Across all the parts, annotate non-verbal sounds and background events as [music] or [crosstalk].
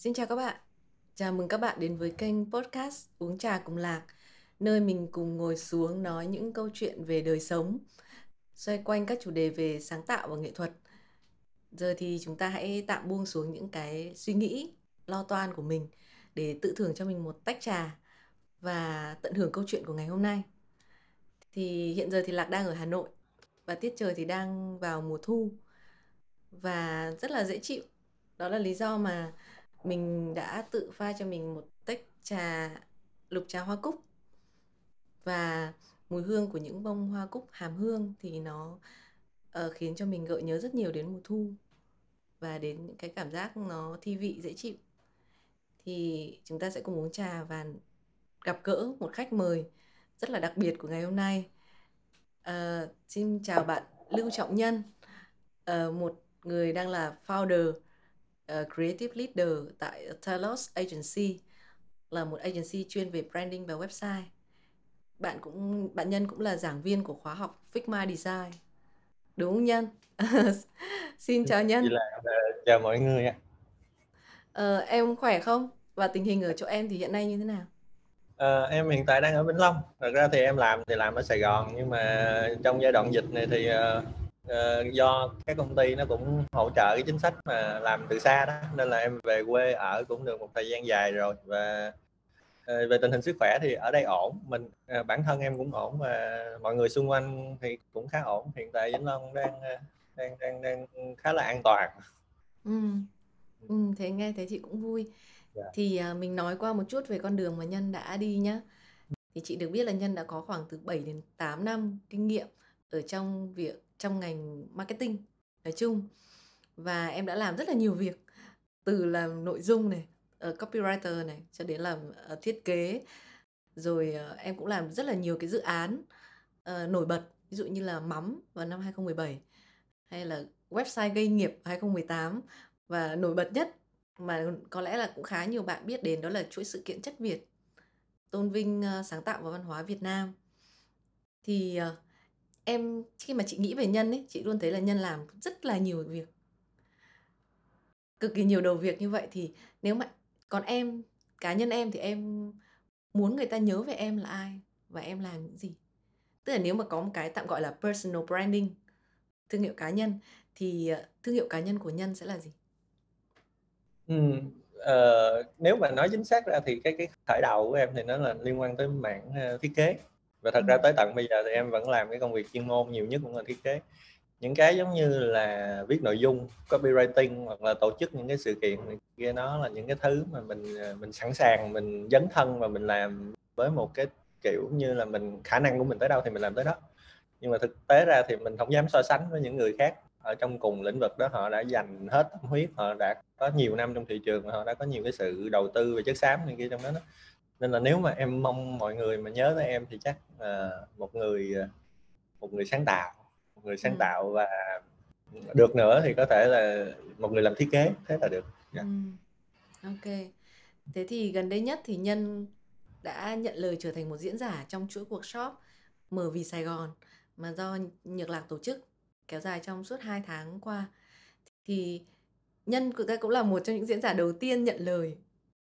Xin chào các bạn. Chào mừng các bạn đến với kênh podcast Uống trà cùng Lạc, nơi mình cùng ngồi xuống nói những câu chuyện về đời sống, xoay quanh các chủ đề về sáng tạo và nghệ thuật. Giờ thì chúng ta hãy tạm buông xuống những cái suy nghĩ lo toan của mình để tự thưởng cho mình một tách trà và tận hưởng câu chuyện của ngày hôm nay. Thì hiện giờ thì Lạc đang ở Hà Nội và tiết trời thì đang vào mùa thu và rất là dễ chịu. Đó là lý do mà mình đã tự pha cho mình một tách trà lục trà hoa cúc. Và mùi hương của những bông hoa cúc hàm hương thì nó uh, khiến cho mình gợi nhớ rất nhiều đến mùa thu và đến những cái cảm giác nó thi vị dễ chịu. Thì chúng ta sẽ cùng uống trà và gặp gỡ một khách mời rất là đặc biệt của ngày hôm nay. Uh, xin chào bạn Lưu Trọng Nhân uh, một người đang là founder uh, creative leader tại Talos Agency là một agency chuyên về branding và website. Bạn cũng bạn Nhân cũng là giảng viên của khóa học Figma Design. Đúng không Nhân? [laughs] Xin chào Nhân. Là, uh, chào mọi người ạ. Uh, em khỏe không? Và tình hình ở chỗ em thì hiện nay như thế nào? Uh, em hiện tại đang ở Vĩnh Long. Thật ra thì em làm thì làm ở Sài Gòn nhưng mà trong giai đoạn dịch này thì uh, uh, do các công ty nó cũng hỗ trợ cái chính sách mà làm từ xa đó nên là em về quê ở cũng được một thời gian dài rồi và uh, về tình hình sức khỏe thì ở đây ổn mình uh, bản thân em cũng ổn và mọi người xung quanh thì cũng khá ổn hiện tại Vĩnh Long đang đang đang đang khá là an toàn ừ. ừ thế nghe thế chị cũng vui yeah. Dạ. thì mình nói qua một chút về con đường mà nhân đã đi nhá thì chị được biết là nhân đã có khoảng từ 7 đến 8 năm kinh nghiệm ở trong việc trong ngành marketing nói chung. Và em đã làm rất là nhiều việc từ làm nội dung này uh, copywriter này cho đến làm uh, thiết kế. Rồi uh, em cũng làm rất là nhiều cái dự án uh, nổi bật ví dụ như là mắm vào năm 2017 hay là website gây nghiệp 2018 và nổi bật nhất mà có lẽ là cũng khá nhiều bạn biết đến đó là chuỗi sự kiện chất Việt tôn vinh uh, sáng tạo và văn hóa Việt Nam. Thì uh, em khi mà chị nghĩ về nhân ấy chị luôn thấy là nhân làm rất là nhiều việc. Cực kỳ nhiều đầu việc như vậy thì nếu mà còn em cá nhân em thì em muốn người ta nhớ về em là ai và em làm những gì. Tức là nếu mà có một cái tạm gọi là personal branding thương hiệu cá nhân thì ờ, thương hiệu cá nhân của nhân sẽ là gì? Ừ, uh, nếu mà nói chính xác ra thì cái cái khởi đầu của em thì nó là liên quan tới mảng uh, thiết kế và thật ra tới tận bây giờ thì em vẫn làm cái công việc chuyên môn nhiều nhất cũng là thiết kế. Những cái giống như là viết nội dung copywriting hoặc là tổ chức những cái sự kiện này kia nó là những cái thứ mà mình mình sẵn sàng mình dấn thân và mình làm với một cái kiểu như là mình khả năng của mình tới đâu thì mình làm tới đó. Nhưng mà thực tế ra thì mình không dám so sánh với những người khác ở trong cùng lĩnh vực đó. Họ đã dành hết tâm huyết họ đã có nhiều năm trong thị trường họ đã có nhiều cái sự đầu tư về chất xám này kia trong đó, đó nên là nếu mà em mong mọi người mà nhớ tới em thì chắc là một người một người sáng tạo một người sáng ừ. tạo và được nữa thì có thể là một người làm thiết kế thế là được yeah. ừ. ok thế thì gần đây nhất thì nhân đã nhận lời trở thành một diễn giả trong chuỗi workshop mở vì Sài Gòn mà do Nhược Lạc tổ chức kéo dài trong suốt 2 tháng qua thì nhân của ta cũng là một trong những diễn giả đầu tiên nhận lời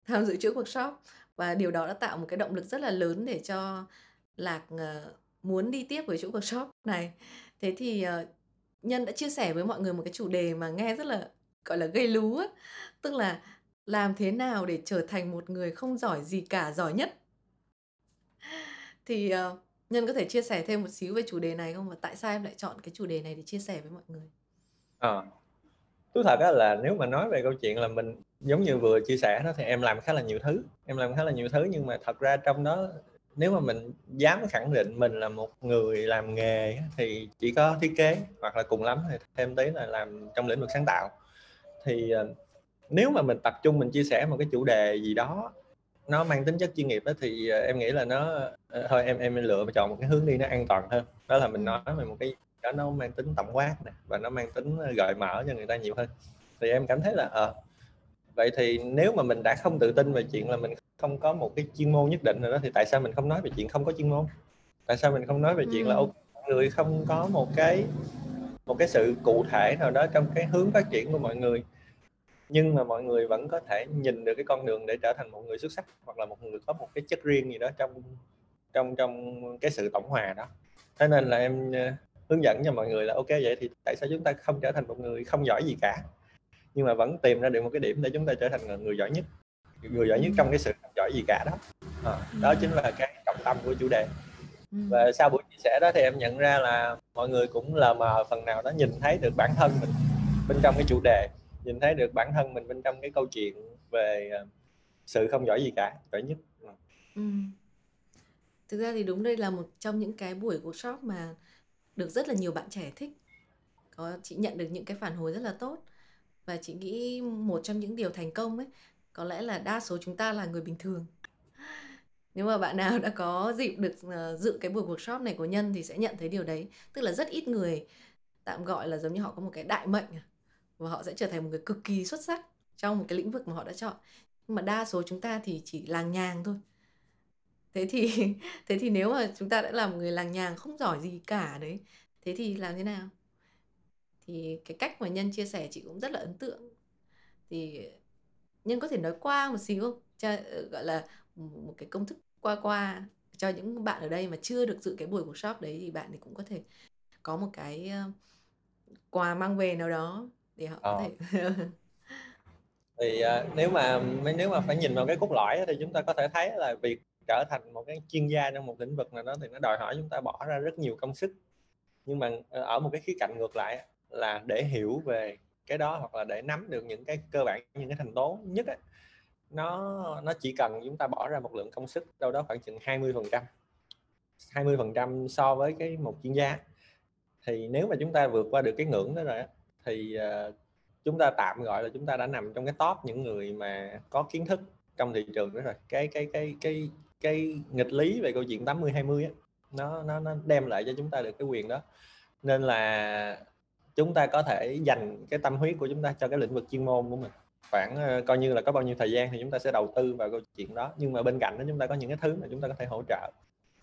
tham dự chuỗi workshop và điều đó đã tạo một cái động lực rất là lớn để cho lạc ờ, muốn đi tiếp với chỗ workshop này. Thế thì ờ, nhân đã chia sẻ với mọi người một cái chủ đề mà nghe rất là gọi là gây lú á. Tức là làm thế nào để trở thành một người không giỏi gì cả giỏi nhất? Thì uh, nhân có thể chia sẻ thêm một xíu về chủ đề này không? Và tại sao em lại chọn cái chủ đề này để chia sẻ với mọi người? À, thú thật là nếu mà nói về câu chuyện là mình, giống như vừa chia sẻ đó, thì em làm khá là nhiều thứ, em làm khá là nhiều thứ nhưng mà thật ra trong đó, nếu mà mình dám khẳng định mình là một người làm nghề thì chỉ có thiết kế hoặc là cùng lắm thì thêm tí là làm trong lĩnh vực sáng tạo. Thì ờ, nếu mà mình tập trung mình chia sẻ một cái chủ đề gì đó, nó mang tính chất chuyên nghiệp đó thì ờ, em nghĩ là nó ờ, thôi em em lựa và chọn một cái hướng đi nó an toàn hơn. Đó là mình nói về một cái đó nó mang tính tổng quát nè và nó mang tính gợi mở cho người ta nhiều hơn. Thì em cảm thấy là ờ vậy thì nếu mà mình đã không tự tin về chuyện là mình không có một cái chuyên môn nhất định rồi đó thì tại sao mình không nói về chuyện không có chuyên môn? Tại sao mình không nói về chuyện ừ. là mọi người không có một cái một cái sự cụ thể nào đó trong cái hướng phát triển của mọi người nhưng mà mọi người vẫn có thể nhìn được cái con đường để trở thành một người xuất sắc hoặc là một người có một cái chất riêng gì đó trong trong trong cái sự tổng hòa đó. Thế nên là em ờ, hướng dẫn cho mọi người là ok vậy thì tại sao chúng ta không trở thành một người không giỏi gì cả? Nhưng mà vẫn tìm ra được một cái điểm để chúng ta trở thành người giỏi nhất người giỏi nhất trong cái sự không giỏi gì cả đó. À, đó chính là cái trọng tâm của chủ đề. Và sau buổi chia sẻ đó thì em nhận ra là mọi người cũng lờ mờ phần nào đó nhìn thấy được bản thân mình bên trong cái chủ đề nhìn thấy được bản thân mình bên trong cái câu chuyện về ờ, sự không giỏi gì cả giỏi nhất. Ừ. thực ra thì đúng đây là một trong những cái buổi workshop mà được rất là nhiều bạn trẻ thích. Có, chị nhận được những cái phản hồi rất là tốt. Và chị nghĩ một trong những điều thành công ấy, có lẽ là đa số chúng ta là người bình thường. Nếu mà bạn nào đã có dịp được ờ, dự cái buổi workshop này của nhân thì sẽ nhận thấy điều đấy. Tức là rất ít người tạm gọi là giống như họ có một cái đại mệnh à, và họ sẽ trở thành một người cực kỳ xuất sắc trong một cái lĩnh vực mà họ đã chọn. Nhưng mà đa số chúng ta thì chỉ làng nhàng thôi thế thì [laughs] thế thì nếu mà chúng ta đã là một người làng nhàng không giỏi gì cả đấy thế thì làm thế nào? Thì cái cách mà nhân chia sẻ chị cũng rất là ấn tượng. Thì nhân có thể nói qua một xíu không? Cho ờ, gọi là một cái công thức qua qua cho những bạn ở đây mà chưa được dự cái buổi workshop đấy thì bạn thì cũng có thể có một cái quà mang về nào đó để họ có Ờ. thể [laughs] thì à, nếu mà nếu mà phải nhìn vào cái cốt lõi thì chúng ta có thể thấy là việc trở thành một cái chuyên gia trong một lĩnh vực nào đó thì nó đòi hỏi chúng ta bỏ ra rất nhiều công sức. Nhưng mà ờ, ở một cái khía cạnh ngược lại là để hiểu về cái đó hoặc là để nắm được những cái cơ bản những cái thành tố nhất ấy, nó nó chỉ cần chúng ta bỏ ra một lượng công sức đâu đó khoảng chừng 20 phần trăm. 20 phần trăm so với cái một chuyên gia thì nếu mà chúng ta vượt qua được cái ngưỡng đó rồi thì ờ, chúng ta tạm gọi là chúng ta đã nằm trong cái top những người mà có kiến thức trong thị trường đó rồi. Cái cái cái cái cái nghịch lý về câu chuyện 80 20 á, nó nó nó đem lại cho chúng ta được cái quyền đó. Nên là chúng ta có thể dành cái tâm huyết của chúng ta cho cái lĩnh vực chuyên môn của mình. Khoảng ờ, coi như là có bao nhiêu thời gian thì chúng ta sẽ đầu tư vào câu chuyện đó. Nhưng mà bên cạnh đó chúng ta có những cái thứ mà chúng ta có thể hỗ trợ.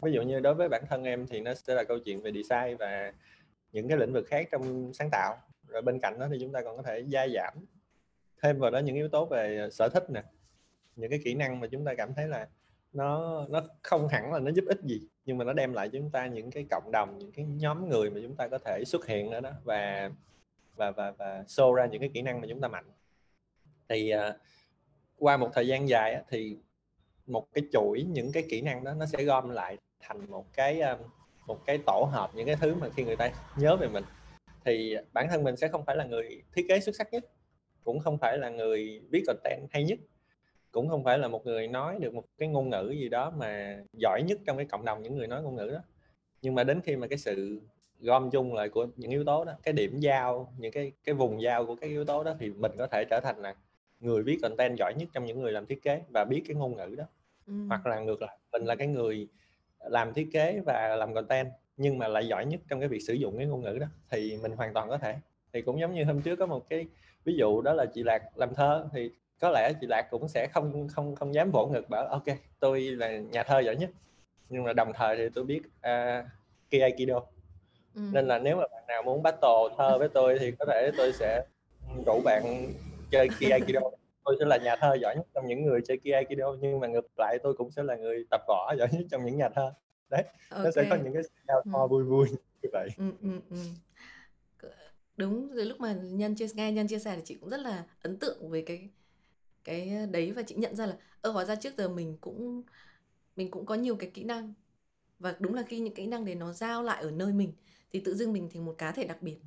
Ví dụ như đối với bản thân em thì nó sẽ là câu chuyện về design và những cái lĩnh vực khác trong sáng tạo. Rồi bên cạnh đó thì chúng ta còn có thể gia giảm thêm vào đó những yếu tố về ờ, sở thích nè. Những cái kỹ năng mà chúng ta cảm thấy là nó nó không hẳn là nó giúp ích gì nhưng mà nó đem lại cho chúng ta những cái cộng đồng những cái nhóm người mà chúng ta có thể xuất hiện ở đó và và và và show ra những cái kỹ năng mà chúng ta mạnh. Thì uh, qua một thời gian dài thì một cái chuỗi những cái kỹ năng đó nó sẽ gom lại thành một cái uh, một cái tổ hợp những cái thứ mà khi người ta nhớ về mình. Thì bản thân mình sẽ không phải là người thiết kế xuất sắc nhất cũng không phải là người viết content hay nhất cũng không phải là một người nói được một cái ngôn ngữ gì đó mà giỏi nhất trong cái cộng đồng những người nói ngôn ngữ đó. Nhưng mà đến khi mà cái sự gom chung lại của những yếu tố đó cái điểm giao những cái cái vùng giao của các yếu tố đó thì mình có thể trở thành là người viết content giỏi nhất trong những người làm thiết kế và biết cái ngôn ngữ đó. Ừ. hoặc là ngược lại mình là cái người làm thiết kế và làm content nhưng mà lại giỏi nhất trong cái việc sử dụng cái ngôn ngữ đó thì mình hoàn toàn có thể. Thì cũng giống như hôm trước có một cái ví dụ đó là chị lạc làm thơ thì có lẽ chị lạc cũng sẽ không không không dám vỗ ngực bảo ok tôi là nhà thơ giỏi nhất nhưng mà đồng thời thì tôi biết uh, ki aikido ừ. nên là nếu mà bạn nào muốn battle thơ với tôi thì có thể tôi sẽ rủ bạn chơi ki aikido tôi sẽ là nhà thơ giỏi nhất trong những người chơi ki aikido nhưng mà ngược lại tôi cũng sẽ là người tập võ giỏi nhất trong những nhà thơ đấy okay. nó sẽ có những cái giao thoa ừ. vui vui như vậy ừ, ừ, ừ. đúng rồi lúc mà nhân chia nghe nhân chia sẻ thì chị cũng rất là ấn tượng với cái cái đấy và chị nhận ra là, ơ, hóa ra trước giờ mình cũng mình cũng có nhiều cái kỹ năng. Và đúng là khi những kỹ năng đấy nó giao lại ở nơi mình, thì tự dưng mình thành một cá thể đặc biệt.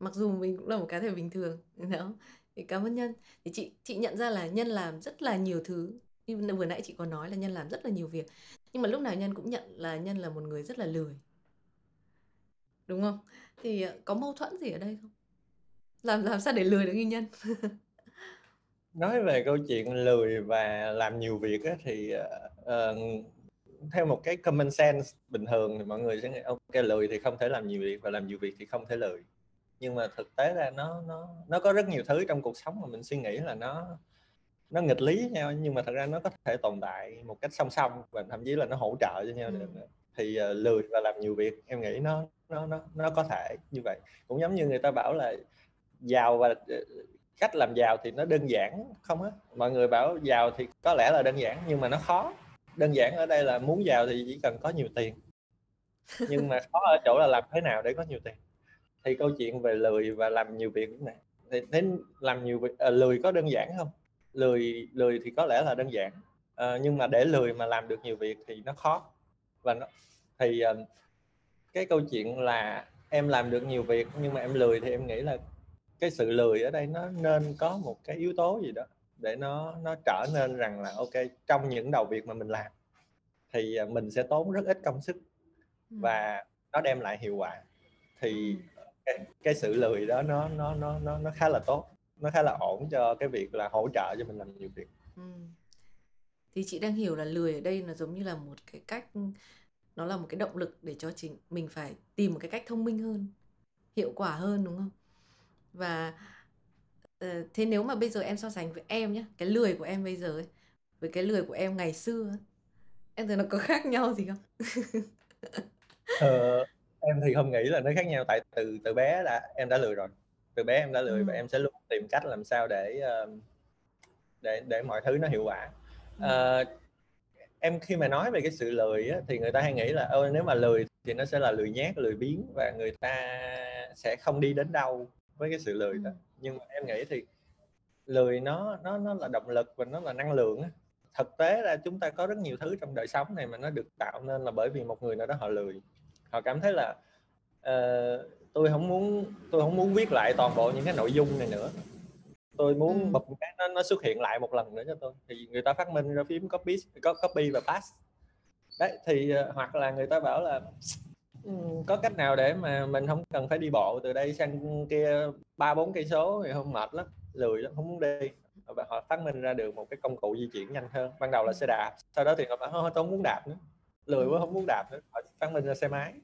Mặc dù mình cũng là một cá thể bình thường [laughs] đó thì cảm ơn nhân. Thì chị chị nhận ra là nhân làm rất là nhiều thứ. Như vừa nãy chị có nói là nhân làm rất là nhiều việc. Nhưng mà lúc nào nhân cũng nhận là nhân là một người rất là lười. Đúng không? Thì ờ, có mâu thuẫn gì ở đây không? Làm làm sao để lười được như nhân? [laughs] nói về câu chuyện lười và làm nhiều việc á, thì uh, theo một cái common sense bình thường thì mọi người sẽ nghĩ ok lười thì không thể làm nhiều việc và làm nhiều việc thì không thể lười. Nhưng mà thực tế ra nó nó nó có rất nhiều thứ trong cuộc sống mà mình suy nghĩ là nó nó nghịch lý nhau nhưng mà thật ra nó có thể tồn tại một cách song song và thậm chí là nó hỗ trợ cho nhau ừ. được thì uh, lười và làm nhiều việc em nghĩ nó nó nó nó có thể như vậy. Cũng giống như người ta bảo là giàu và cách làm giàu thì nó đơn giản không á. Mọi người bảo giàu thì có lẽ là đơn giản nhưng mà nó khó. Đơn giản ở đây là muốn giàu thì chỉ cần có nhiều tiền. Nhưng mà khó ở chỗ là làm thế nào để có nhiều tiền? Thì câu chuyện về lười và làm nhiều việc này thì đến làm nhiều việc à, lười có đơn giản không? Lười lười thì có lẽ là đơn giản. À, nhưng mà để lười mà làm được nhiều việc thì nó khó. Và nó thì ờ, cái câu chuyện là em làm được nhiều việc nhưng mà em lười thì em nghĩ là cái sự lười ở đây nó nên có một cái yếu tố gì đó để nó nó trở nên rằng là ok trong những đầu việc mà mình làm thì à, mình sẽ tốn rất ít công sức và nó đem lại hiệu quả. Thì cái, cái sự lười đó nó nó nó nó nó khá là tốt nó khá là ổn cho cái việc là hỗ trợ cho mình làm nhiều việc. Ừ. thì chị đang hiểu là lười ở đây là giống như là một cái cách nó là một cái động lực để cho chính mình phải tìm một cái cách thông minh hơn hiệu quả hơn đúng không và uh, thế nếu mà bây giờ em so sánh với em nhé cái lười của em bây giờ ấy với cái lười của em ngày xưa em thấy nó có khác nhau gì không? [laughs] Ờ, em thì không nghĩ là nó khác nhau tại từ từ bé đã em đã lười rồi. Từ bé em đã lười ừ. và em sẽ luôn tìm cách làm sao để uh, để để mọi thứ nó hiệu quả. Uh, em khi mà nói về cái sự lười á, thì người ta hay nghĩ là ôi nếu mà lười thì nó sẽ là lười nhát lười biếng và người ta sẽ không đi đến đâu với cái sự lười đó. Nhưng mà em nghĩ thì lười nó nó nó là động lực và nó là năng lượng á. thực tế ra chúng ta có rất nhiều thứ trong đời sống này mà nó được tạo nên là bởi vì một người nào đó họ lười. Họ cảm thấy là uh, tôi không muốn tôi không muốn viết lại toàn bộ những cái nội dung này nữa. Tôi muốn ừ. một cái nó, nó xuất hiện lại một lần nữa cho tôi. Thì người ta phát minh ra phím copy copy và pass đấy thì uh, hoặc là người ta bảo là có cách nào để mà mình không cần phải đi bộ từ đây sang kia ba bốn cây số thì không mệt lắm lười lắm không muốn đi. Và họ phát minh ra được một cái công cụ di chuyển nhanh hơn. Ban đầu là xe đạp sau đó thì họ bảo tôi không muốn đạp nữa. Lười quá không muốn đạp nữa. Họ phát minh ra xe máy.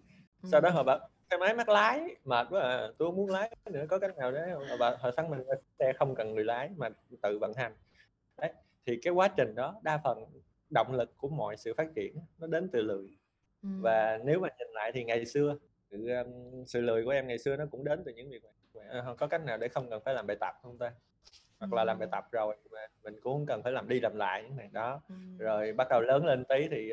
Sau đó họ bảo xe máy mắc lái mệt quá à tôi không muốn lái nữa. Có cách nào đấy không? Và họ phát minh ra xe không cần người lái mà tự vận hành. Đấy thì cái quá trình đó đa phần động lực của mọi sự phát triển nó đến từ lười và nếu mà nhìn lại thì ngày xưa sự, sự lười của em ngày xưa nó cũng đến từ những việc này. Ờ, có cách nào để không cần phải làm bài tập không ta? Hoặc là làm bài tập rồi mà mình cũng không cần phải làm đi làm lại những này đó rồi bắt đầu lớn lên tí thì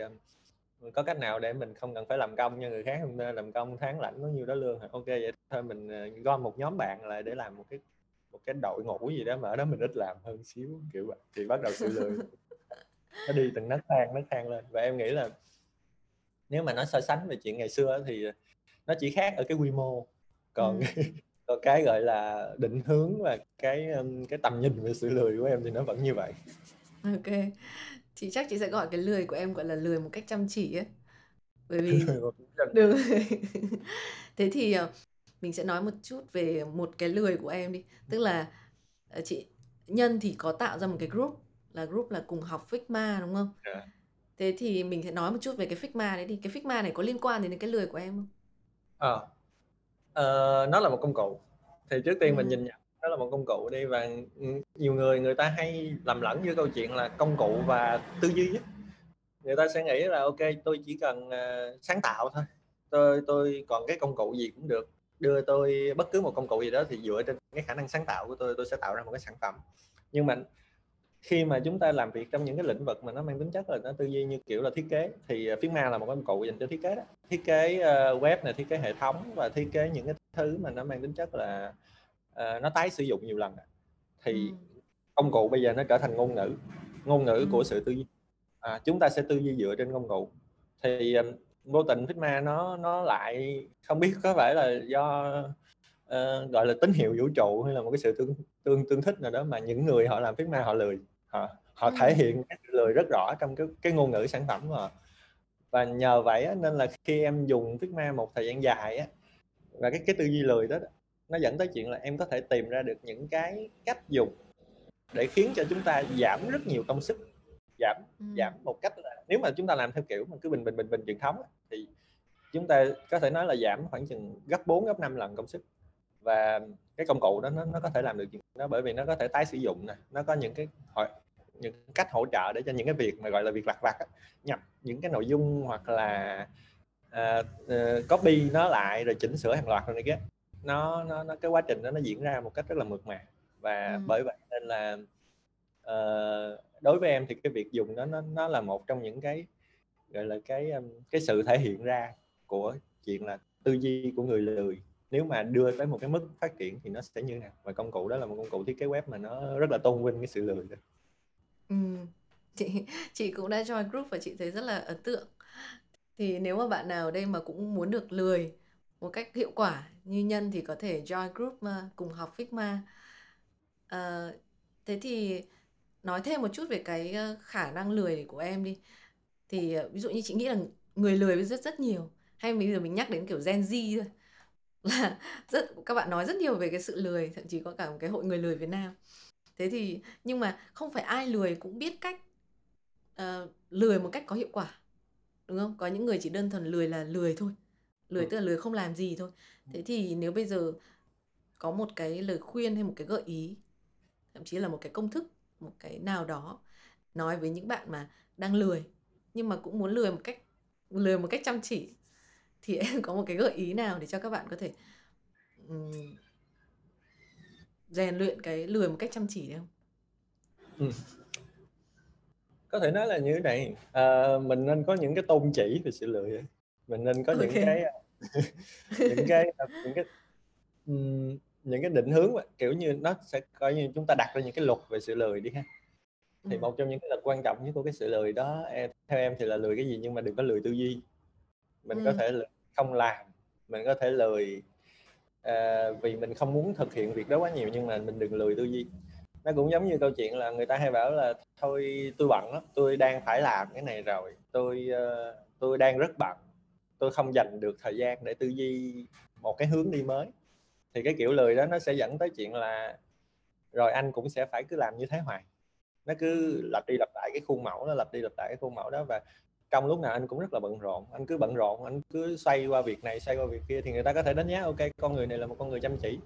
có cách nào để mình không cần phải làm công như người khác không ta? Làm công tháng lãnh bao nhiêu đó lương ok vậy thôi mình gom một nhóm bạn lại để làm một cái một cái đội ngũ gì đó mà ở đó mình ít làm hơn xíu kiểu vậy. Thì bắt đầu sự lười. [laughs] Nó đi từng nấc thang nấc thang lên. Và em nghĩ là nếu mà nói so sánh về chuyện ngày xưa thì nó chỉ khác ở cái quy mô. Còn ừ. [laughs] còn cái gọi là định hướng và cái cái tầm nhìn về sự lười của em thì nó vẫn như vậy. Ok. Chị chắc chị sẽ gọi cái lười của em gọi là lười một cách chăm chỉ ấy bởi vì [laughs] được [laughs] thế thì ờ, mình sẽ nói một chút về một cái lười của em đi. Tức là ờ, chị nhân thì có tạo ra một cái group là group là cùng học Figma đúng không? Yeah. Thế thì mình sẽ nói một chút về cái Figma đấy đi. Cái Figma này có liên quan đến cái lười của em không? Ờ. Ờ, nó là một công cụ. Thì trước tiên mình nhìn nhận nó là một công cụ đi và nhiều người người ta hay lầm lẫn với câu chuyện là công cụ và tư duy. Người ta sẽ nghĩ là ok tôi chỉ cần uh, sáng tạo thôi. Tôi tôi còn cái công cụ gì cũng được. Đưa tôi bất cứ một công cụ gì đó thì dựa trên cái khả năng sáng tạo của tôi tôi sẽ tạo ra một cái sản phẩm. Nhưng mà khi mà chúng ta làm việc trong những cái lĩnh vực mà nó mang tính chất là nó tư duy như kiểu là thiết kế thì uh, Figma là một công cụ dành cho thiết kế đó. Thiết kế uh, web này thiết kế hệ thống và thiết kế những cái thứ mà nó mang tính chất là uh, nó tái sử dụng nhiều lần thì ừ. công cụ bây giờ nó trở thành ngôn ngữ ngôn ngữ ừ. của sự tư duy. À, chúng ta sẽ tư duy dựa trên công cụ. Thì um, vô tình Figma nó nó lại không biết có phải là do uh, gọi là tín hiệu vũ trụ hay là một cái sự tương tương tương thích nào đó mà những người họ làm Figma họ lười họ họ thể hiện cái lười rất rõ trong cái cái ngôn ngữ sản phẩm mà và nhờ vậy á, nên là khi em dùng Figma một thời gian dài á và cái cái tư duy lười đó nó dẫn tới chuyện là em có thể tìm ra được những cái cách dùng để khiến cho chúng ta giảm rất nhiều công sức giảm ừ. giảm một cách là nếu mà chúng ta làm theo kiểu mà cứ bình bình bình bình truyền thống thì chúng ta có thể nói là giảm khoảng chừng gấp 4 gấp 5 lần công sức và cái công cụ đó nó, nó có thể làm được chuyện đó bởi vì nó có thể tái sử dụng nè nó có những cái những cách hỗ trợ để cho những cái việc mà gọi là việc lặt vặt nhập những cái nội dung hoặc là uh, uh, copy nó lại rồi chỉnh sửa hàng loạt rồi này kia nó nó nó cái quá trình đó nó diễn ra một cách rất là mượt mà và Ừm. bởi vậy nên là ờ, đối với em thì cái việc dùng nó nó nó là một trong những cái gọi là cái cái sự thể hiện ra của chuyện là tư duy của người lười nếu mà đưa tới một cái mức phát triển thì nó sẽ như nào và công cụ đó là một công cụ thiết kế web mà nó rất là tôn vinh cái sự lười đó. Ừ. Chị chị cũng đã join group và chị thấy rất là ấn tượng. Thì nếu mà bạn nào ở đây mà cũng muốn được lười một cách hiệu quả như Nhân thì có thể join group mà cùng học Figma. à, thế thì nói thêm một chút về cái ờ, khả năng lười của em đi. Thì ví dụ như chị nghĩ là người lười rất rất nhiều. Hay bây giờ mình nhắc đến kiểu Gen Z thôi. Là [laughs] rất các bạn nói rất nhiều về cái sự lười, thậm chí có cả một cái hội người lười Việt Nam. Thế thì nhưng mà không phải ai lười cũng biết cách ờ, lười một cách có hiệu quả. Đúng không? Có những người chỉ đơn thuần lười là lười thôi. Lười Ừ. tức là lười không làm gì thôi. Thế thì nếu bây giờ có một cái lời khuyên hay một cái gợi ý, thậm chí là một cái công thức, một cái nào đó nói với những bạn mà đang lười nhưng mà cũng muốn lười một cách lười một cách chăm chỉ thì em có một cái gợi ý nào để cho các bạn có thể ừm, rèn luyện cái lười một cách chăm chỉ không? Ừ. có thể nói là như thế này à, mình nên có những cái tôn chỉ về sự lười ấy. mình nên có những Ok. cái [laughs] những cái những cái ừm, những cái định hướng mà, kiểu như nó sẽ coi như chúng ta đặt ra những cái luật về sự lười đi ha thì Ừ. một trong những cái luật quan trọng nhất của cái sự lười đó em, theo em thì là lười cái gì nhưng mà đừng có lười tư duy mình có Ừ. thể lười không làm mình có thể lười à, vì mình không muốn thực hiện việc đó quá nhiều nhưng mà mình đừng lười tư duy. Nó cũng giống như câu chuyện là người ta hay bảo là thôi tôi bận lắm tôi đang phải làm cái này rồi tôi uh, tôi đang rất bận tôi không dành được thời gian để tư duy một cái hướng đi mới. Thì cái kiểu lười đó nó sẽ dẫn tới chuyện là rồi anh cũng sẽ phải cứ làm như thế hoài. Nó cứ lặp đi lặp lại cái khuôn mẫu nó lặp đi lặp lại cái khuôn mẫu đó và trong lúc nào anh cũng rất là bận rộn anh cứ bận rộn anh cứ xoay qua việc này xoay qua việc kia thì người ta có thể đánh giá ok con người này là một con người chăm chỉ.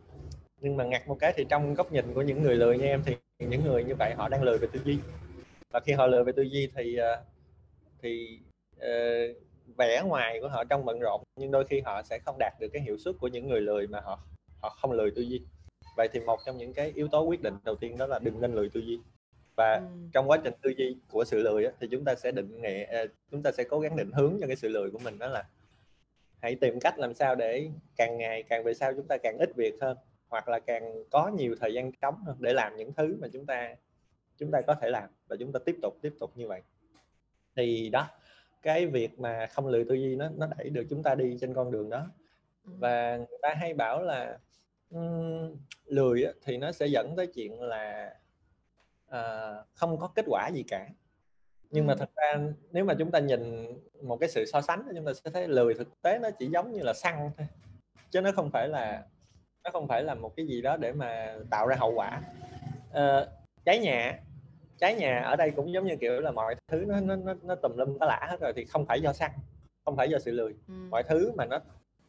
Nhưng mà ngặt một cái thì trong góc nhìn của những người lười như em thì những người như vậy họ đang lười về tư duy. Và khi họ lười về tư duy thì ờ, thì uh, vẻ ngoài của họ trong bận rộn nhưng đôi khi họ sẽ không đạt được cái hiệu suất của những người lười mà họ họ không lười tư duy. Vậy thì một trong những cái yếu tố quyết định đầu tiên đó là đừng nên lười tư duy và ừ. trong quá trình tư duy của sự lười á, thì chúng ta sẽ định nghệ chúng ta sẽ cố gắng định hướng cho cái sự lười của mình đó là hãy tìm cách làm sao để càng ngày càng về sau chúng ta càng ít việc hơn hoặc là càng có nhiều thời gian trống hơn để làm những thứ mà chúng ta chúng ta có thể làm và chúng ta tiếp tục tiếp tục như vậy. Thì đó cái việc mà không lười tư duy nó nó đẩy được chúng ta đi trên con đường đó. Và người ta hay bảo là um, lười thì nó sẽ dẫn tới chuyện là uh, không có kết quả gì cả. Nhưng mà thật ra nếu mà chúng ta nhìn một cái sự so sánh chúng ta sẽ thấy lười thực tế nó chỉ giống như là xăng thôi. Chứ nó không phải là nó không phải là một cái gì đó để mà tạo ra hậu quả. Uh, cháy nhà cháy nhà ở đây cũng giống như kiểu là mọi thứ nó nó nó, nó tùm lum tá lả hết rồi thì không phải do xăng không phải do sự lười. Ừ. mọi thứ mà nó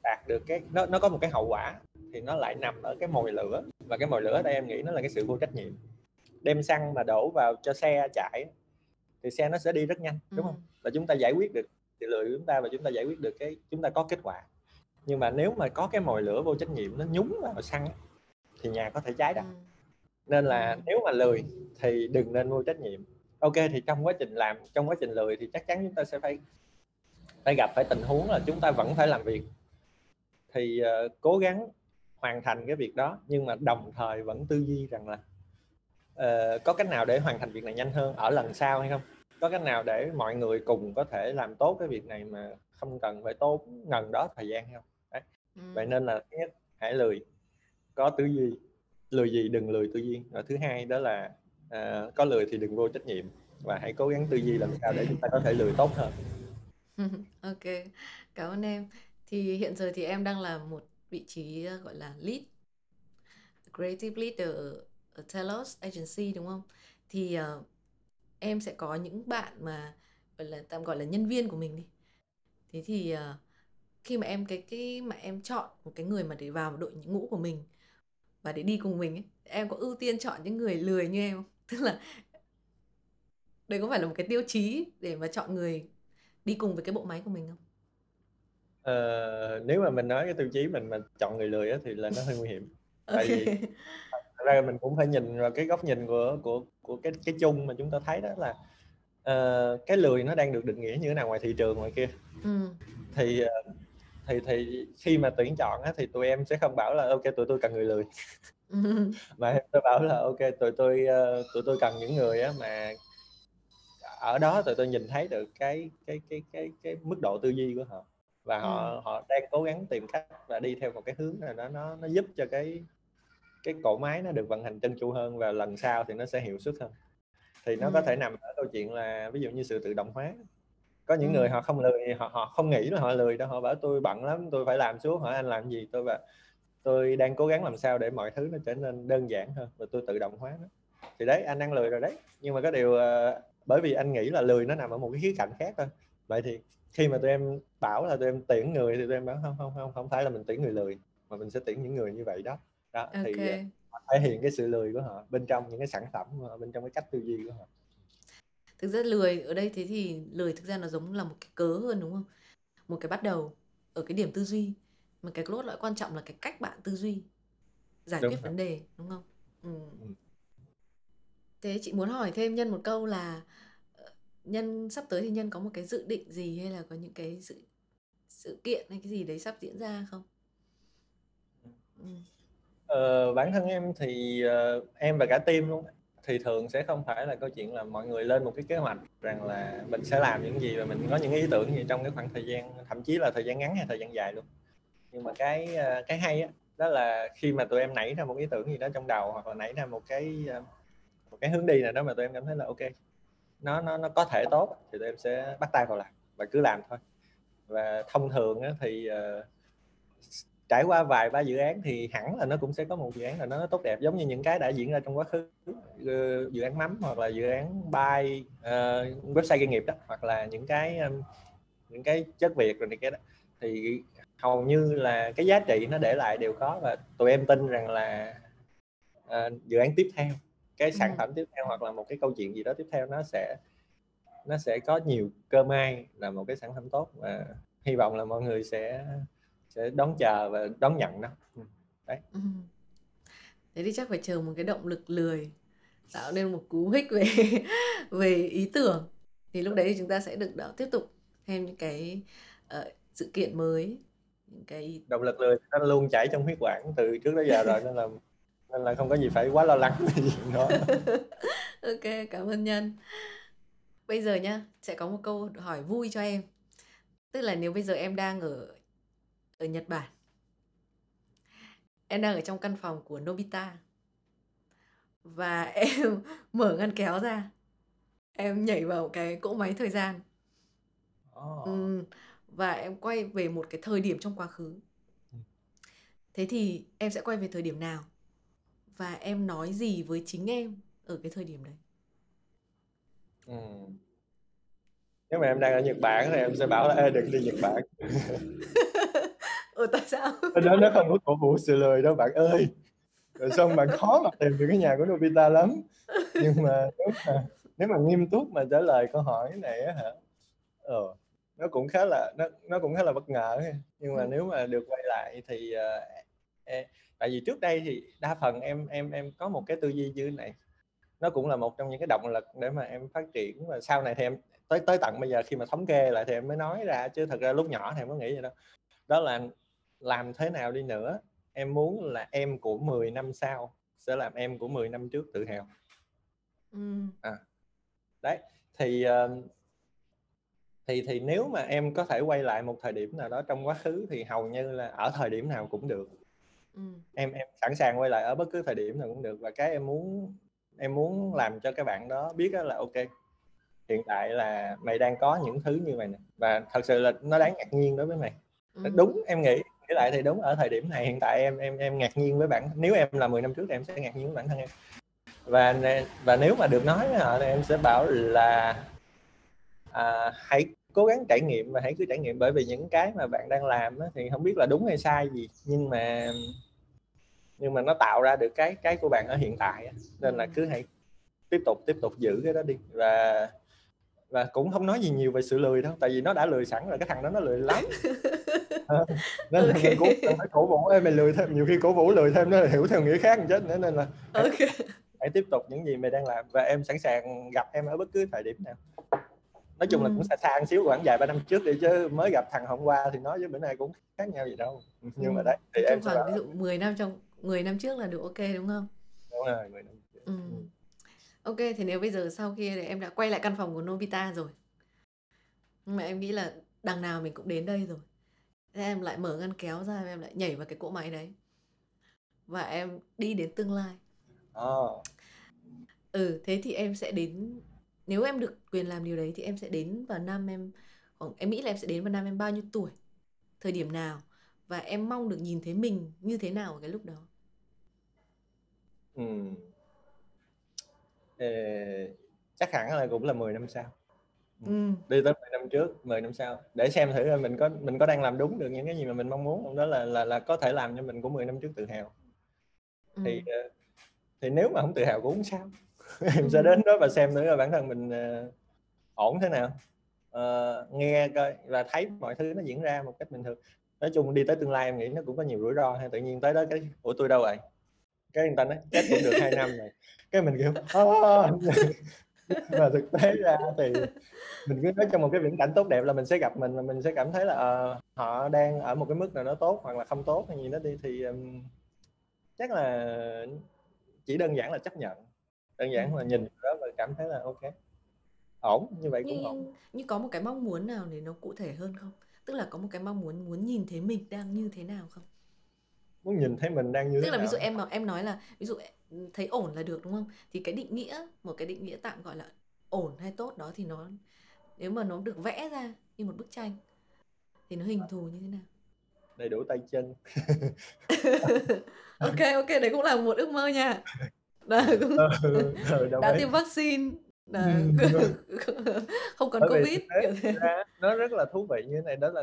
đạt được cái nó nó có một cái hậu quả thì nó lại nằm ở cái mồi lửa. Và cái mồi lửa ở đây em nghĩ nó là cái sự vô trách nhiệm đem xăng mà đổ vào cho xe chạy thì xe nó sẽ đi rất nhanh đúng không? Và chúng ta giải quyết được lười của chúng ta và chúng ta giải quyết được cái chúng ta có kết quả. Nhưng mà nếu mà có cái mồi lửa vô trách nhiệm nó nhúng vào xăng thì nhà có thể cháy đó nên là nếu mà lười thì đừng nên vô trách nhiệm. Ok thì trong quá trình làm trong quá trình lười thì chắc chắn chúng ta sẽ phải phải gặp phải tình huống là chúng ta vẫn phải làm việc. Thì uh, cố gắng hoàn thành cái việc đó nhưng mà đồng thời vẫn tư duy rằng là uh, có cách nào để hoàn thành việc này nhanh hơn ở lần sau hay không? Có cách nào để mọi người cùng có thể làm tốt cái việc này mà không cần phải tốn ngần đó thời gian hay không? Đấy. Ừ. vậy nên là thứ nhất hãy lười. Có tư duy. Lười gì đừng lười tư duy. Và thứ hai đó là uh, có lười thì đừng vô trách nhiệm. Và hãy cố gắng tư duy làm sao để chúng ta có thể lười tốt hơn. [laughs] Ok cảm ơn em. Thì hiện giờ thì em đang là một vị trí gọi là lead creative leader Telos agency đúng không? Thì uh, em sẽ có những bạn mà gọi là tạm gọi là nhân viên của mình đi. Thế thì uh, khi mà em cái cái mà em chọn một cái người mà để vào đội ngũ của mình và để đi cùng mình ấy, em có ưu tiên chọn những người lười như em không? [laughs] Tức là đây có phải là một cái tiêu chí để mà chọn người đi cùng với cái bộ máy của mình không? Ờ, nếu mà mình nói cái tiêu chí mình mà chọn người lười á, thì là nó hơi nguy hiểm. [laughs] Tại vì ra mình cũng phải nhìn vào cái góc nhìn của của của cái cái chung mà chúng ta thấy đó là uh, cái lười nó đang được định nghĩa như thế nào ngoài thị trường ngoài kia ừ. thì uh, thì thì khi mà tuyển chọn á, thì tụi em sẽ không bảo là ok tụi tôi cần người lười [laughs] mà tôi bảo là ok tụi tôi uh, tụi tôi cần những người á mà ở đó tụi tôi nhìn thấy được cái cái cái cái cái mức độ tư duy của họ và họ ừ. họ đang cố gắng tìm cách và đi theo một cái hướng nào đó nó nó giúp cho cái cái cỗ máy nó được vận hành chân chu hơn và lần sau thì nó sẽ hiệu suất hơn. Thì nó ừ. có thể nằm ở câu chuyện là ví dụ như sự tự động hóa. Có những ừ. người họ không lười họ họ không nghĩ là họ lười đâu họ bảo tôi bận lắm tôi phải làm xuống hỏi anh làm gì tôi và tôi đang cố gắng làm sao để mọi thứ nó trở nên đơn giản hơn và tôi tự động hóa nó. Thì đấy anh đang lười rồi đấy. Nhưng mà có điều uh, bởi vì anh nghĩ là lười nó nằm ở một cái khía cạnh khác thôi. Vậy thì khi mà tụi em bảo là tụi em tuyển người thì tụi em bảo không không không không phải là mình tuyển người lười mà mình sẽ tuyển những người như vậy đó đó okay. thì uh, thể hiện cái sự lười của họ bên trong những cái sản phẩm bên trong cái cách tư duy của họ thực ra lười ở đây thế thì lười thực ra nó giống là một cái cớ hơn đúng không một cái bắt đầu ở cái điểm tư duy mà cái cốt lõi quan trọng là cái cách bạn tư duy giải đúng quyết rồi. vấn đề đúng không ừ. ừ. thế chị muốn hỏi thêm nhân một câu là ờ, nhân sắp tới thì nhân có một cái dự định gì hay là có những cái sự sự kiện hay cái gì đấy sắp diễn ra không ừ ờ, bản thân em thì uh, em và cả team luôn thì thường sẽ không phải là câu chuyện là mọi người lên một cái kế hoạch rằng là mình sẽ làm những gì và mình có những ý tưởng gì trong cái khoảng thời gian thậm chí là thời gian ngắn hay thời gian dài luôn. Nhưng mà cái ờ, cái hay á đó là khi mà tụi em nảy ra một ý tưởng gì đó trong đầu hoặc là nảy ra một cái ờ, một cái hướng đi nào đó mà tụi em cảm thấy là ok nó nó nó có thể tốt thì tụi em sẽ bắt tay vào làm và cứ làm thôi. Và thông thường á, thì uh, trải qua vài ba dự án thì hẳn là nó cũng sẽ có một dự án là nó tốt đẹp giống như những cái đã diễn ra trong quá khứ uh, dự án mắm hoặc là dự án bay uh, website doanh nghiệp đó hoặc là những cái um, những cái chất việc rồi này cái đó thì hầu như là cái giá trị nó để lại đều có và tụi em tin rằng là uh, dự án tiếp theo cái sản ừ. phẩm tiếp theo hoặc là một cái câu chuyện gì đó tiếp theo nó sẽ nó sẽ có nhiều cơ may là một cái sản phẩm tốt và hy vọng là mọi người sẽ sẽ đón chờ và đón nhận nó. Ừ, đấy. Ừ. thế thì chắc phải chờ một cái động lực lười tạo nên một cú hích về [laughs] về ý tưởng. Thì lúc đấy thì chúng ta sẽ được đó tiếp tục thêm những cái uh, sự kiện mới những cái động lực lười nó luôn chảy trong huyết quản từ trước đến giờ rồi nên là [laughs] nên là không có gì phải quá lo lắng về chuyện đó. [laughs] Ok cảm ơn nhân. Bây giờ nhá sẽ có một câu hỏi vui cho em. Tức là nếu bây giờ em đang ở ở Nhật Bản. Em đang ở trong căn phòng của Nobita. Và [laughs] em mở ngăn kéo ra. Em nhảy vào cái cỗ máy thời gian. Oh. ừ, và em quay về một cái thời điểm trong quá khứ. Ừ. thế thì em sẽ quay về thời điểm nào? Và em nói gì với chính em ở cái thời điểm đấy? Ừ. nếu mà em đang ở Nhật Bản thì em sẽ bảo là Ê, đừng đi Nhật Bản [laughs] ừ tại sao? Đó nó không có cổ vũ sự lười đâu bạn ơi. Rồi xong bạn khó mà tìm được cái nhà của Nobita lắm. Nhưng mà nếu mà nếu mà nghiêm túc mà trả lời câu hỏi này á hả? Ờ nó cũng khá là nó nó cũng khá là bất ngờ nhưng mà ừ. nếu mà được quay lại thì uh, tại vì trước đây thì đa phần em em em có một cái tư duy như này. Nó cũng là một trong những cái động lực để mà em phát triển và sau này thì em tới tới tận bây giờ khi mà thống kê lại thì em mới nói ra. Chứ thật ra lúc nhỏ thì em có nghĩ vậy đâu. Đó là làm thế nào đi nữa em muốn là em của 10 năm sau sẽ làm em của 10 năm trước tự hào ừ. à, đấy thì uh, thì thì nếu mà em có thể quay lại một thời điểm nào đó trong quá khứ thì hầu như là ở thời điểm nào cũng được ừ. em em sẵn sàng quay lại ở bất cứ thời điểm nào cũng được và cái em muốn em muốn làm cho các bạn đó biết đó là ok hiện tại là mày đang có những thứ như vậy nè và thật sự là nó đáng ngạc nhiên đối với mày ừ. đúng em nghĩ nghĩ lại thì đúng ở thời điểm này hiện tại em em em ngạc nhiên với bản nếu em là 10 năm trước thì em sẽ ngạc nhiên với bản thân em. Và và nếu mà được nói với họ thì em sẽ bảo là à, hãy cố gắng trải nghiệm và hãy cứ trải nghiệm. Bởi vì những cái mà bạn đang làm thì không biết là đúng hay sai gì nhưng mà nhưng mà nó tạo ra được cái cái của bạn ở hiện tại nên là cứ hãy tiếp tục tiếp tục giữ cái đó đi. Và và cũng không nói gì nhiều về sự lười đâu tại vì nó đã lười sẵn rồi cái thằng đó nó lười lắm [laughs] Ờ, nên là Ok. mình cũng phải cổ vũ em mày lười thêm nhiều khi cổ vũ lười thêm nó là hiểu theo nghĩa khác chết nữa nên là ok hãy tiếp tục những gì mày đang làm và em sẵn sàng gặp em ở bất cứ thời điểm nào nói chung là Ừ. cũng xa xa một xíu khoảng vài ba năm trước đi chứ mới gặp thằng hôm qua thì nói với bữa nay cũng khác nhau gì đâu nhưng mà Ừ. đấy thì em sẽ khoảng bảo ví dụ 10 năm trong 10 năm trước là được ok đúng không đúng rồi mười năm trước. ừ. Ok thì nếu bây giờ sau khi em đã quay lại căn phòng của Nobita rồi. Mà em nghĩ là đằng nào mình cũng đến đây rồi. Thế em lại mở ngăn kéo ra em lại nhảy vào cái cỗ máy đấy. Và em đi đến tương lai. Ờ, ừ thế thì em sẽ đến nếu em được quyền làm điều đấy thì em sẽ đến vào năm em khoảng em nghĩ là em sẽ đến vào năm em bao nhiêu tuổi? Thời điểm nào? Và em mong được nhìn thấy mình như thế nào ở cái lúc đó? Ừ. Ờ, chắc hẳn là cũng là 10 năm sau. Ừ. đi tới 10 năm trước 10 năm sau. Để xem thử là mình có mình có đang làm đúng được những cái gì mà mình mong muốn. Không đó là là là có thể làm cho mình của 10 năm trước tự hào. Ừ. thì ờ, thì nếu mà không tự hào cũng không sao. [laughs] Em Ừ. sẽ đến đó và xem thử là bản thân mình ờ, ổn thế nào. Ờ, nghe coi và thấy mọi thứ nó diễn ra một cách bình thường. Nói chung đi tới tương lai em nghĩ nó cũng có nhiều rủi ro hay tự nhiên tới đó cái ủa tôi đâu rồi cái người ta nói chết cũng được hai năm rồi. Cái mình kiểu "Ơ." mà thực tế ra thì mình cứ nói trong một cái viễn cảnh tốt đẹp là mình sẽ gặp mình và mình sẽ cảm thấy là ờ, họ đang ở một cái mức nào đó tốt hoặc là không tốt hay gì đó đi thì ừm, chắc là chỉ đơn giản là chấp nhận. Đơn giản là nhìn đó và cảm thấy là ok ổn. Như vậy cũng ổn. như có một cái mong muốn nào để nó cụ thể hơn không? Tức là có một cái mong muốn muốn nhìn thấy mình đang như thế nào không muốn nhìn thấy mình đang như tức thế là ví nào. dụ em em nói là ví dụ thấy ổn là được đúng không? Thì cái định nghĩa một cái định nghĩa tạm gọi là ổn hay tốt đó thì nó nếu mà nó được vẽ ra như một bức tranh thì nó hình thù như thế nào? Đầy đủ tay chân. [laughs] Ok ok đấy cũng là một ước mơ nha. [laughs] Cũng ừ, ừ, đã ý. tiêm vaccine. Là Ừ. [laughs] không còn bởi covid. thực tế kiểu thế ra nó rất là thú vị như thế này đó là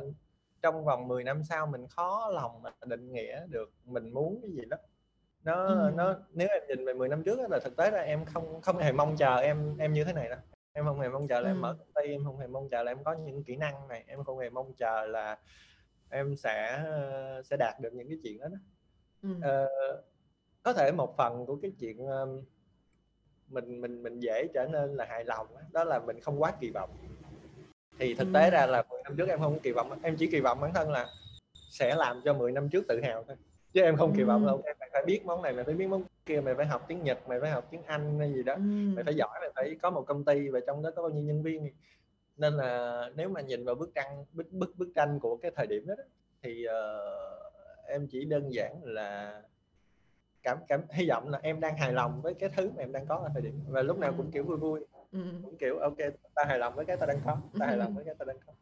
trong vòng 10 năm sau mình khó lòng mà định nghĩa được mình muốn cái gì đó nó Ừ. nó nếu em nhìn về 10 năm trước là thực tế là em không không hề mong chờ em em như thế này đâu em không hề mong chờ là em Ừ. mở công ty em không hề mong chờ là em có những kỹ năng này em không hề mong chờ là em sẽ ờ, sẽ đạt được những cái chuyện đó, đó. Ừ. Ờ, có thể một phần của cái chuyện mình mình mình dễ trở nên là hài lòng á, đó là mình không quá kỳ vọng thì thực tế ra là 10 năm trước em không kỳ vọng em chỉ kỳ vọng bản thân là sẽ làm cho 10 năm trước tự hào thôi. Chứ em không kỳ vọng là ok mày phải biết món này mày phải biết món kia mày phải học tiếng Nhật mày phải học tiếng Anh hay gì đó mày phải giỏi mày phải có một công ty và trong đó có bao nhiêu nhân viên. Nên là nếu mà nhìn vào bức tranh bức bức bức tranh của cái thời điểm đó, đó thì ờ, em chỉ đơn giản là cảm cảm hy vọng là em đang hài lòng với cái thứ mà em đang có ở thời điểm và lúc nào cũng kiểu vui vui Ừ. cũng kiểu ok ta hài lòng với cái ta đang có ta hài lòng với cái ta đang có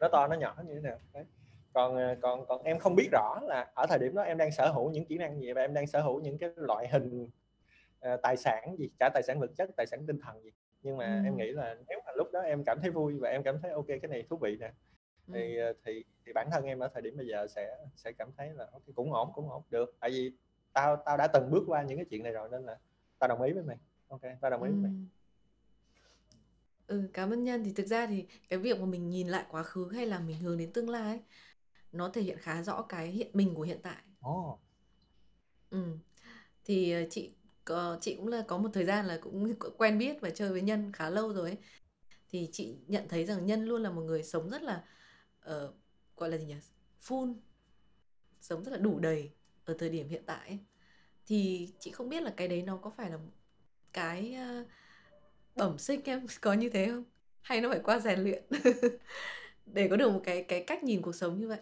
nó to nó nhỏ như thế nào đấy còn ờ, còn còn em không biết rõ là ở thời điểm đó em đang sở hữu những kỹ năng gì và em đang sở hữu những cái loại hình ờ, tài sản gì cả tài sản vật chất tài sản tinh thần gì nhưng mà Ừ. em nghĩ là nếu mà lúc đó em cảm thấy vui và em cảm thấy ok cái này thú vị nè thì Ừ. ờ, thì thì bản thân em ở thời điểm bây giờ sẽ sẽ cảm thấy là ok cũng ổn cũng ổn được tại vì tao tao đã từng bước qua những cái chuyện này rồi nên là tao đồng ý với mày ok tao đồng ý với Ừ. mày Ừ, cảm ơn Nhân thì thực ra thì cái việc mà mình nhìn lại quá khứ hay là mình hướng đến tương lai ấy, nó thể hiện khá rõ cái hiện mình của hiện tại. oh. Ừ. Thì ờ, chị có, chị cũng là có một thời gian là cũng quen biết và chơi với Nhân khá lâu rồi ấy. Thì chị nhận thấy rằng Nhân luôn là một người sống rất là ờ, gọi là gì nhỉ? Full, sống rất là đủ đầy ở thời điểm hiện tại ấy. Thì chị không biết là cái đấy nó có phải là một cái ờ, bẩm sinh em có như thế không? Hay nó phải qua rèn luyện [laughs] để có được một cái cái cách nhìn cuộc sống như vậy?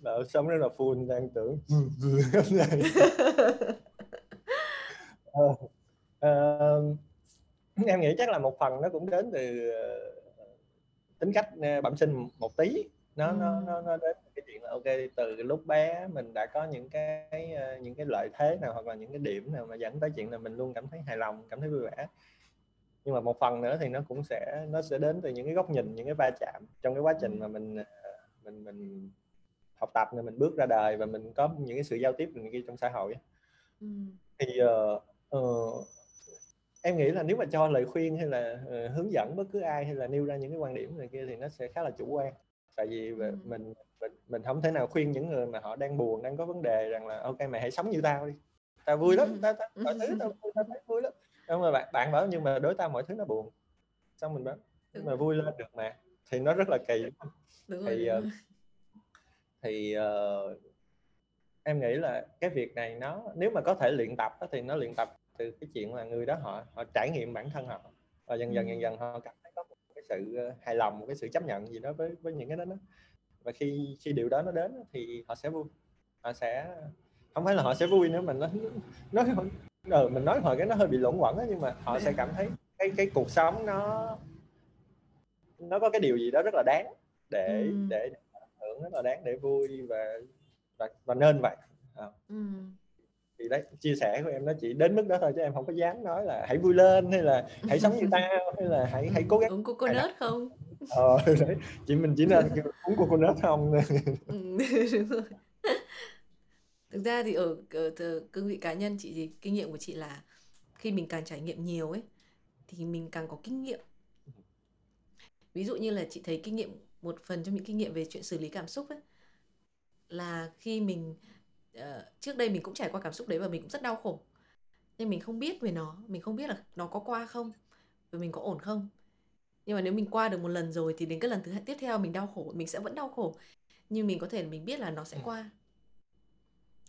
Đạo sống rất là full đang tưởng [laughs] Ờ, ờ, em nghĩ chắc là một phần nó cũng đến từ ờ, tính cách bẩm sinh một tí nó nó Ừm. nó nó đến chuyện là ok từ lúc bé mình đã có những cái ờ, những cái lợi thế nào hoặc là những cái điểm nào mà dẫn tới chuyện là mình luôn cảm thấy hài lòng cảm thấy vui vẻ nhưng mà một phần nữa thì nó cũng sẽ nó sẽ đến từ những cái góc nhìn những cái va chạm trong cái quá trình mà Ừm. mình ờ, mình mình học tập rồi mình bước ra đời và mình có những cái sự giao tiếp này kia trong xã hội. Ừm. thì ờ, ờ, em nghĩ là nếu mà cho lời khuyên hay là uh, hướng dẫn bất cứ ai hay là nêu ra những cái quan điểm này kia thì nó sẽ khá là chủ quan tại vì ừ. mình mình mình không thể nào khuyên những người mà họ đang buồn đang có vấn đề rằng là ok mày hãy sống như tao đi. Tao vui lắm tao tao mọi thứ tao vui tao thấy vui lắm. Không mà bạn bạn bảo nhưng mà đối tao mọi thứ nó buồn. Xong mình bảo nhưng mà vui lên được mà. Thì nó rất là kỳ đúng thì rồi, uh, thì uh, em nghĩ là cái việc này nó nếu mà có thể luyện tập thì nó luyện tập từ cái chuyện là người đó họ họ trải nghiệm bản thân họ và dần dần dần dần họ cảm thấy sự ờ, hài lòng một cái sự chấp nhận gì đó với với những cái đó, đó. và khi khi điều đó nó đến thì họ sẽ vui họ sẽ không phải là họ sẽ vui nữa mình nói nói ờ, mình nói hồi cái nó hơi bị lộn quẩn đó, nhưng mà họ sẽ cảm thấy cái cái cuộc sống nó nó có cái điều gì đó rất là đáng để ừ. để hưởng rất là đáng để vui và và, và nên vậy à. ừ. Thì đấy chia sẻ của em nó chỉ đến mức đó thôi chứ em không có dám nói là hãy vui lên hay là hãy sống như tao hay là hãy hãy cố gắng uống coconut không? Ờ đấy chị mình chỉ nên uống coconut không. [laughs] Ừ, đúng rồi. Thực ra thì ở, ở, ở cương vị cá nhân chị thì kinh nghiệm của chị là khi mình càng trải nghiệm nhiều ấy thì mình càng có kinh nghiệm. Ví dụ như là chị thấy kinh nghiệm một phần trong những kinh nghiệm về chuyện xử lý cảm xúc ấy là khi mình uh, trước đây mình cũng trải qua cảm xúc đấy và mình cũng rất đau khổ. Nhưng mình không biết về nó mình không biết là nó có qua không và mình có ổn không. Nhưng mà nếu mình qua được một lần rồi thì đến cái lần thứ hai tiếp theo mình đau khổ mình sẽ vẫn đau khổ. Nhưng mình có thể mình biết là nó sẽ qua.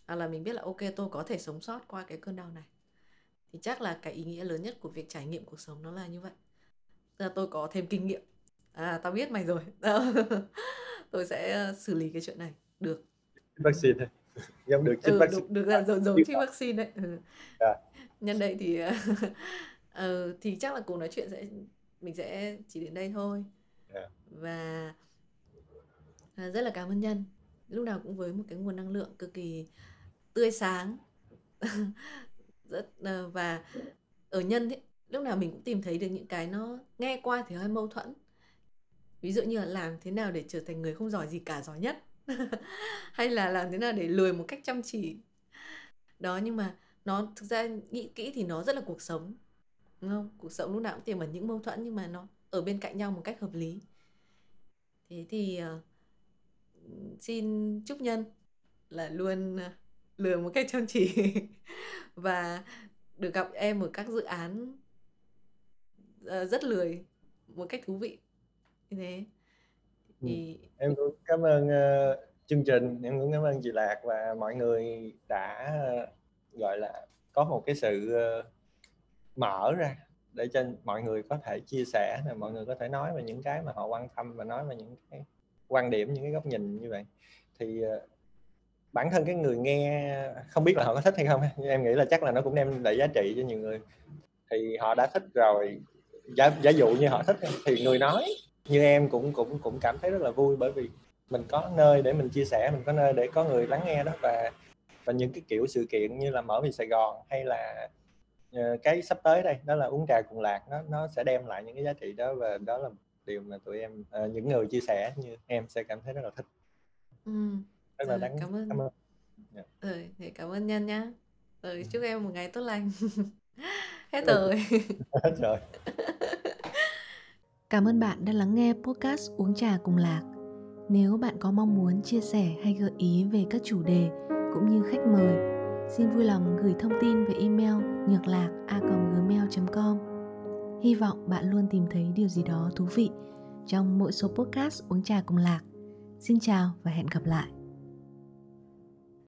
Hoặc là mình biết là ok tôi có thể sống sót qua cái cơn đau này. Thì chắc là cái ý nghĩa lớn nhất của việc trải nghiệm cuộc sống nó là như vậy. Tức là tôi có thêm kinh nghiệm. À tao biết mày rồi. [laughs] Tôi sẽ ờ, xử lý cái chuyện này. Được. Vaccine thôi [laughs] giống được chích ừ, vaccine được, được là rồi rồi chích vaccine đấy ừ. Dạ. nhân đây thì uh, [laughs] thì chắc là cùng nói chuyện sẽ mình sẽ chỉ đến đây thôi. Dạ. và uh, rất là cảm ơn nhân lúc nào cũng với một cái nguồn năng lượng cực kỳ tươi sáng [laughs] rất uh, và ở nhân ấy, lúc nào mình cũng tìm thấy được những cái nó nghe qua thì hơi mâu thuẫn ví dụ như là làm thế nào để trở thành người không giỏi gì cả giỏi nhất [laughs] hay là làm thế nào để lười một cách chăm chỉ? Đó nhưng mà nó thực ra nghĩ kỹ thì nó rất là cuộc sống đúng không? Cuộc sống lúc nào cũng tiềm ẩn những mâu thuẫn nhưng mà nó ở bên cạnh nhau một cách hợp lý. Thế thì uh, xin chúc nhân là luôn ờ, uh, lừa một cách chăm chỉ [laughs] và được gặp em ở các dự án uh, rất lười một cách thú vị. Như thế ừ. thì em cũng cảm ơn uh, chương trình em cũng cảm ơn chị Lạc và mọi người đã uh, gọi là có một cái sự uh, mở ra để cho mọi người có thể chia sẻ là mọi người có thể nói về những cái mà họ quan tâm và nói về những cái quan điểm những cái góc nhìn như vậy. Thì uh, bản thân cái người nghe không biết là họ có thích hay không em nghĩ là chắc là nó cũng đem lại giá trị cho nhiều người. Thì họ đã thích rồi giả, giả dụ như họ thích thì người nói như em cũng cũng cũng cảm thấy rất là vui bởi vì mình có nơi để mình chia sẻ mình có nơi để có người lắng nghe đó và và những cái kiểu sự kiện như là mở vì Sài Gòn hay là uh, cái sắp tới đây đó là uống trà cùng lạc nó nó sẽ đem lại những cái giá trị đó và đó là điều mà tụi em uh, những người chia sẻ như em sẽ cảm thấy rất là thích ừ. rất là đáng cảm ơn cảm ơn yeah. Dạ. ừ, thì cảm ơn nhân nhá ừ, ừ. chúc em một ngày tốt lành [laughs] [laughs] hết rồi hết [laughs] rồi Cảm ơn bạn đã lắng nghe podcast Uống Trà Cùng Lạc. Nếu bạn có mong muốn chia sẻ hay gợi ý về các chủ đề cũng như khách mời, xin vui lòng gửi thông tin về email nhược lạc a.gmail.com. Hy vọng bạn luôn tìm thấy điều gì đó thú vị trong mỗi số podcast Uống Trà Cùng Lạc. Xin chào và hẹn gặp lại.